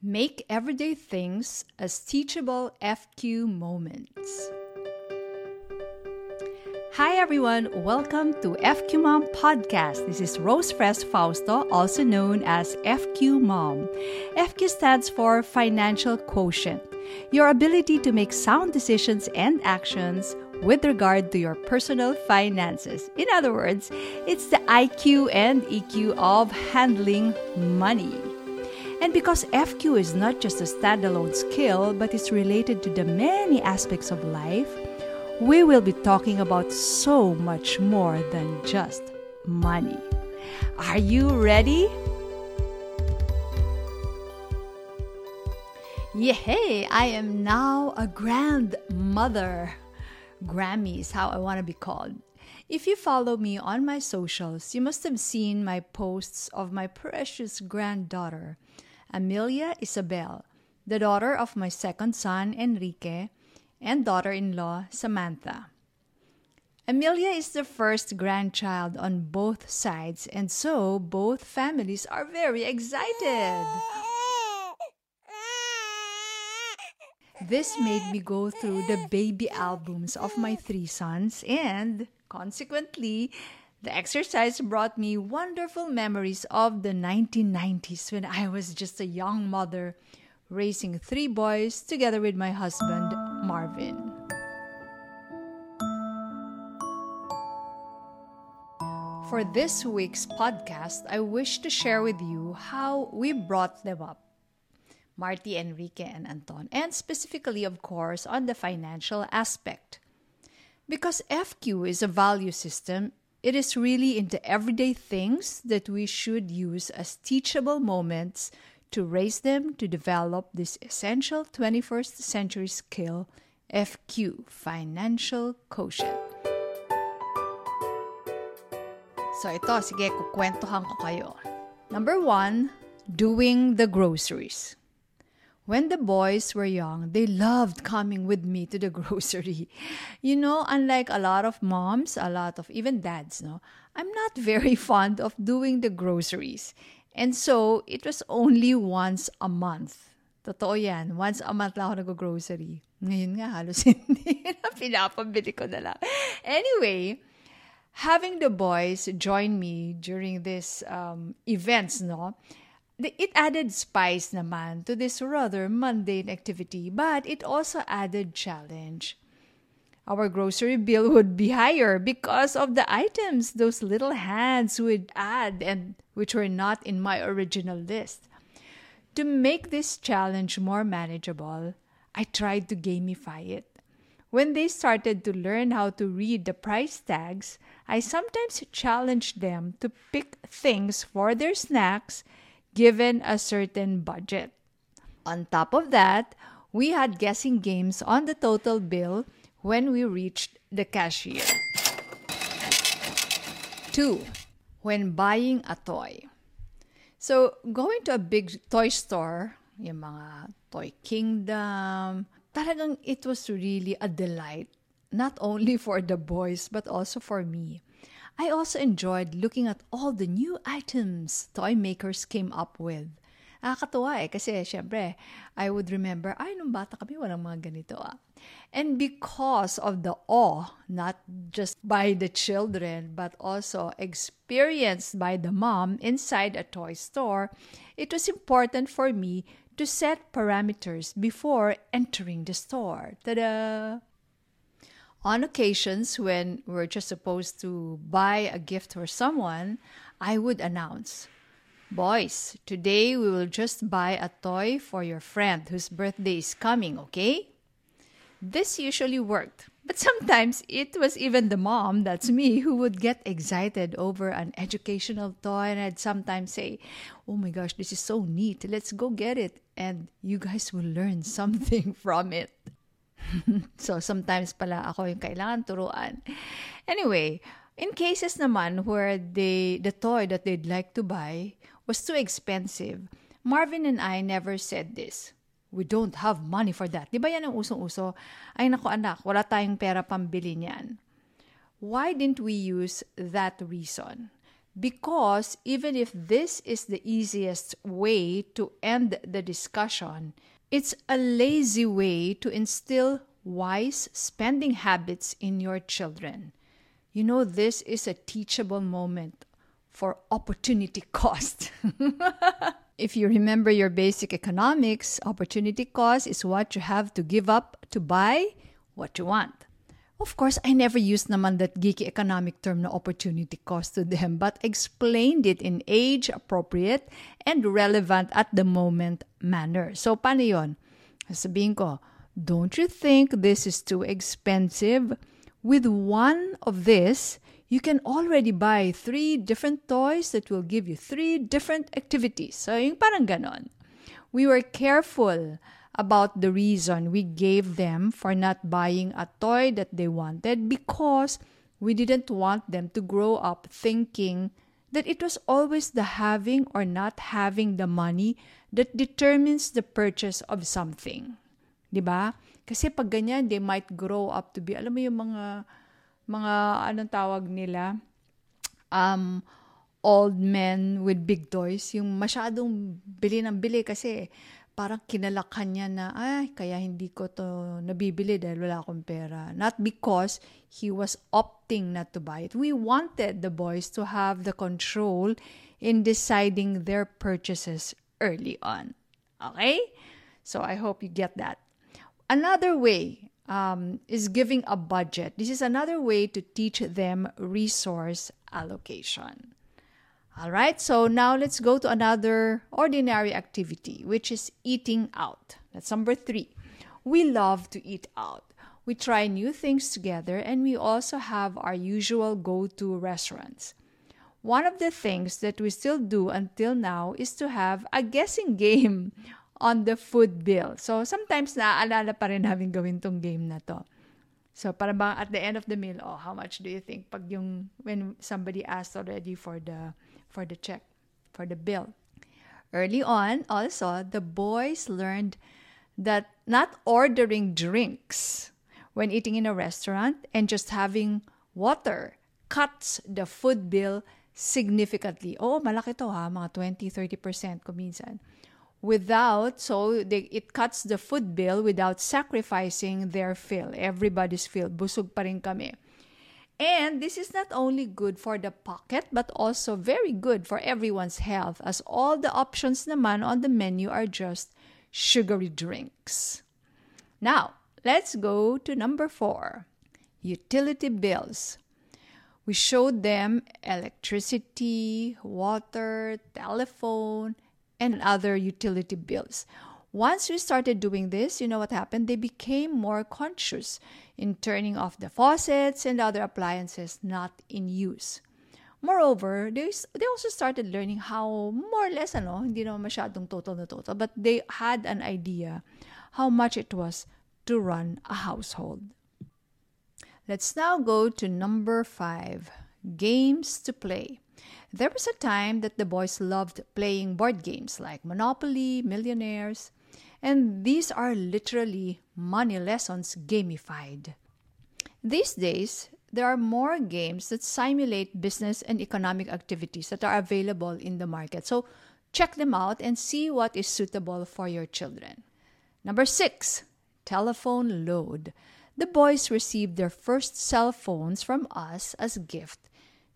Make everyday things as teachable FQ moments. Hi everyone, welcome to FQ Mom Podcast. This is Rose Fres Fausto, also known as FQ Mom. FQ stands for Financial Quotient, your ability to make sound decisions and actions with regard to your personal finances. In other words, it's the IQ and EQ of handling money. And because FQ is not just a standalone skill, but is related to the many aspects of life, we will be talking about so much more than just money. Are you ready? Yay! I am now a grandmother. Grammy is how I want to be called. If you follow me on my socials, you must have seen my posts of my precious granddaughter Amelia Isabel, the daughter of my second son, Enrique, and daughter in law, Samantha. Amelia is the first grandchild on both sides, and so both families are very excited. This made me go through the baby albums of my three sons, and consequently, the exercise brought me wonderful memories of the 1990s when I was just a young mother raising three boys together with my husband, Marvin. For this week's podcast, I wish to share with you how we brought them up. Marty, Enrique, and Anton, and specifically, of course, on the financial aspect. Because FQ is a value system, it is really in the everyday things that we should use as teachable moments to raise them to develop this essential 21st century skill, FQ, financial quotient. So ito, sige, kukwentuhan ko kayo. Number one, doing the groceries. When the boys were young, they loved coming with me to the grocery. You know, unlike a lot of moms, a lot of even dads, no, I'm not very fond of doing the groceries. And so, it was only once a month. Totoo yan. Once a month lang ako nag-grocery. Ngayon nga, halos hindi na pinapabili ko na lang. Anyway, having the boys join me during these um, events, no, it added spice naman to this rather mundane activity, but it also added challenge. Our grocery bill would be higher because of the items those little hands would add and which were not in my original list. To make this challenge more manageable, I tried to gamify it. When they started to learn how to read the price tags, I sometimes challenged them to pick things for their snacks given a certain budget. On top of that, we had guessing games on the total bill when we reached the cashier. 2. When buying a toy. So, going to a big toy store, yung mga Toy Kingdom, talagang it was really a delight, not only for the boys but also for me. I also enjoyed looking at all the new items toy makers came up with. Nakakatuwa eh, kasi syempre, I would remember, ay, nung bata kami, walang mga ganito ah. And because of the awe, not just by the children, but also experienced by the mom inside a toy store, it was important for me to set parameters before entering the store. Ta-da! On occasions when we're just supposed to buy a gift for someone, I would announce, Boys, today we will just buy a toy for your friend whose birthday is coming, okay? This usually worked, but sometimes it was even the mom, that's me, who would get excited over an educational toy, and I'd sometimes say, Oh my gosh, this is so neat, let's go get it, and you guys will learn something from it. so, sometimes pala ako yung kailangan turuan. Anyway, in cases naman where they, the toy that they'd like to buy was too expensive, Marvin and I never said this. We don't have money for that. Di ba yan ang usong-uso? Ay nako anak, wala tayong pera pambili niyan. Why didn't we use that reason? because even if this is the easiest way to end the discussion, it's a lazy way to instill wise spending habits in your children. You know, this is a teachable moment for opportunity cost. if you remember your basic economics, opportunity cost is what you have to give up to buy what you want. Of course, I never used naman that geeky economic term na opportunity cost to them, but explained it in age-appropriate and relevant at the moment manner. So, paano yun? Sabihin ko, don't you think this is too expensive? With one of this, you can already buy three different toys that will give you three different activities. So, yung parang ganon. We were careful about the reason we gave them for not buying a toy that they wanted because we didn't want them to grow up thinking that it was always the having or not having the money that determines the purchase of something. 'Di ba? Kasi pag ganyan, they might grow up to be, alam mo yung mga, mga, anong tawag nila? Um, old men with big toys. Yung masyadong bili ng bili kasi parang kinalakan niya na, ay, kaya hindi ko to nabibili dahil wala akong pera. Not because he was opting not to buy it. We wanted the boys to have the control in deciding their purchases early on. Okay? So I hope you get that. Another way um, is giving a budget. This is another way to teach them resource allocation. All right, so now let's go to another ordinary activity, which is eating out. That's number three. We love to eat out. We try new things together and we also have our usual go to restaurants. One of the things that we still do until now is to have a guessing game on the food bill. So sometimes naaalala pa rin namin gawin tong game na to. So para bang at the end of the meal, oh, how much do you think pag yung when somebody asked already for the for the check, for the bill. Early on, also, the boys learned that not ordering drinks when eating in a restaurant and just having water cuts the food bill significantly. Oh, malaki to ha, mga 20-30% kuminsan. Without, so they, it cuts the food bill without sacrificing their fill, everybody's fill. Busog pa rin kami. And this is not only good for the pocket but also very good for everyone's health as all the options naman on the menu are just sugary drinks. Now, let's go to number 4. Utility bills. We showed them electricity, water, telephone, and other utility bills. Once we started doing this, you know what happened? They became more conscious in turning off the faucets and other appliances not in use. Moreover, they, they also started learning how, more or less, ano, hindi naman masyadong total na total, but they had an idea how much it was to run a household. Let's now go to number five games to play. There was a time that the boys loved playing board games like Monopoly, Millionaires, and these are literally money lessons gamified. These days, there are more games that simulate business and economic activities that are available in the market. So check them out and see what is suitable for your children. Number six, telephone load. The boys received their first cell phones from us as gift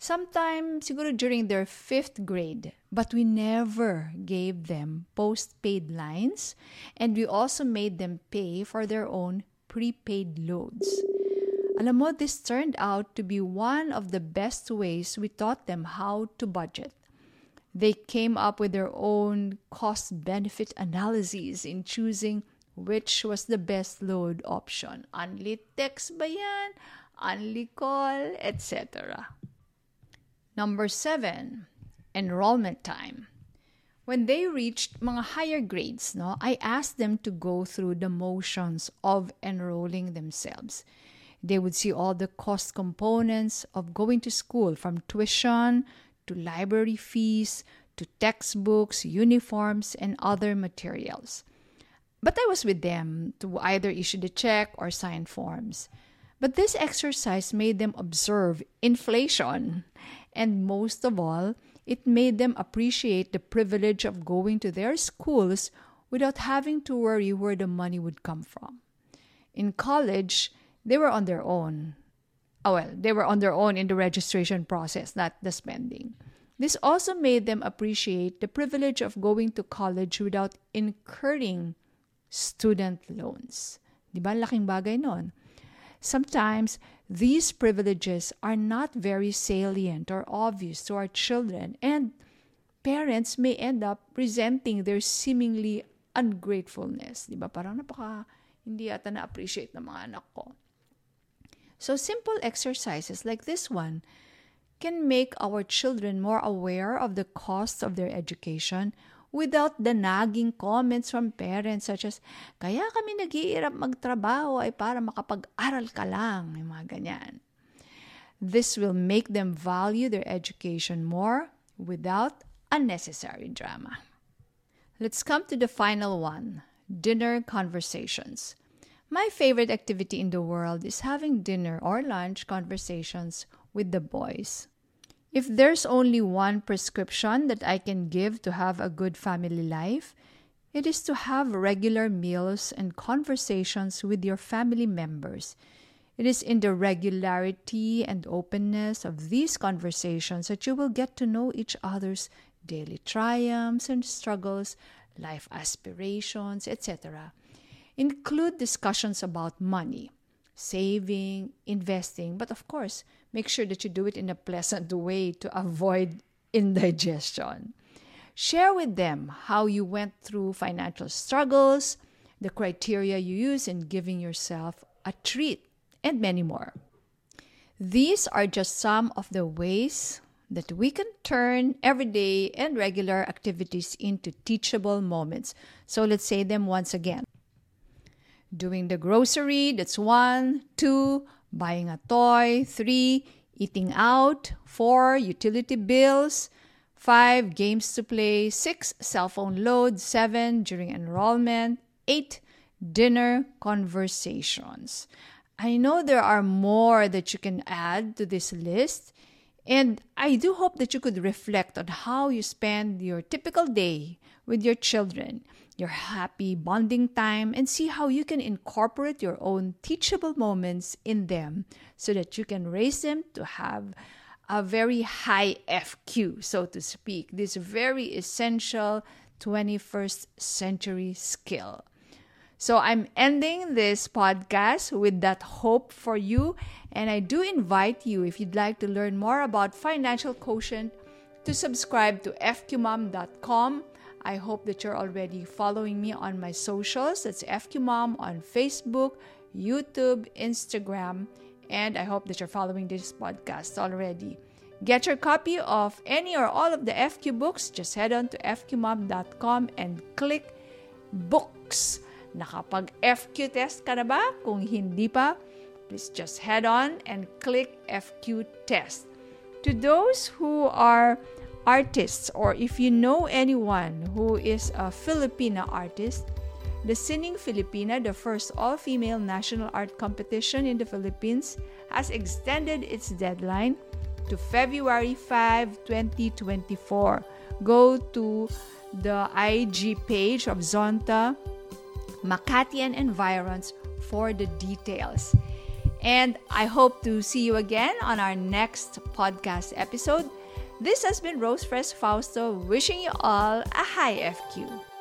sometime siguro during their fifth grade. But we never gave them postpaid lines and we also made them pay for their own prepaid loads. Alam mo, this turned out to be one of the best ways we taught them how to budget. They came up with their own cost benefit analyses in choosing which was the best load option. Only text ba yan? Only call, etc. Number seven, enrollment time. When they reached mga higher grades, no, I asked them to go through the motions of enrolling themselves. They would see all the cost components of going to school from tuition to library fees to textbooks, uniforms, and other materials. But I was with them to either issue the check or sign forms. But this exercise made them observe inflation And most of all, it made them appreciate the privilege of going to their schools without having to worry where the money would come from. In college, they were on their own. Oh, well, they were on their own in the registration process, not the spending. This also made them appreciate the privilege of going to college without incurring student loans. Di ba? Laking bagay nun. Sometimes these privileges are not very salient or obvious to our children, and parents may end up resenting their seemingly ungratefulness. Di ba? Parang napaka hindi ata na-appreciate ng mga anak ko. So simple exercises like this one can make our children more aware of the costs of their education without the nagging comments from parents such as, kaya kami nag-iirap magtrabaho ay para makapag-aral ka lang, yung mga ganyan. This will make them value their education more without unnecessary drama. Let's come to the final one dinner conversations. My favorite activity in the world is having dinner or lunch conversations with the boys. If there's only one prescription that I can give to have a good family life, it is to have regular meals and conversations with your family members. It is in the regularity and openness of these conversations that you will get to know each other's daily triumphs and struggles, life aspirations, etc. Include discussions about money saving, investing. But of course, make sure that you do it in a pleasant way to avoid indigestion. Share with them how you went through financial struggles, the criteria you use in giving yourself a treat, and many more. These are just some of the ways that we can turn everyday and regular activities into teachable moments. So let's say them once again. Doing the grocery, that's one. Two, buying a toy. Three, eating out. Four, utility bills. Five, games to play. Six, cell phone load. Seven, during enrollment. Eight, dinner conversations. I know there are more that you can add to this list, and I do hope that you could reflect on how you spend your typical day with your children your happy bonding time and see how you can incorporate your own teachable moments in them so that you can raise them to have a very high FQ, so to speak, this very essential 21st century skill. So I'm ending this podcast with that hope for you. And I do invite you, if you'd like to learn more about financial quotient, to subscribe to fqmom.com I hope that you're already following me on my socials. That's FQMom on Facebook, YouTube, Instagram, and I hope that you're following this podcast already. Get your copy of any or all of the FQ books. Just head on to fqmom.com and click books. Nakapag-FQ test ka na ba? Kung hindi pa, please just head on and click FQ test. To those who are artists or if you know anyone who is a Filipina artist, the Sining Filipina, the first all female national art competition in the Philippines, has extended its deadline to February 5, 2024. Go to the IG page of Zonta Makati and Environs for the details. And I hope to see you again on our next podcast episode. This has been Rose Fres Fausto wishing you all a high FQ.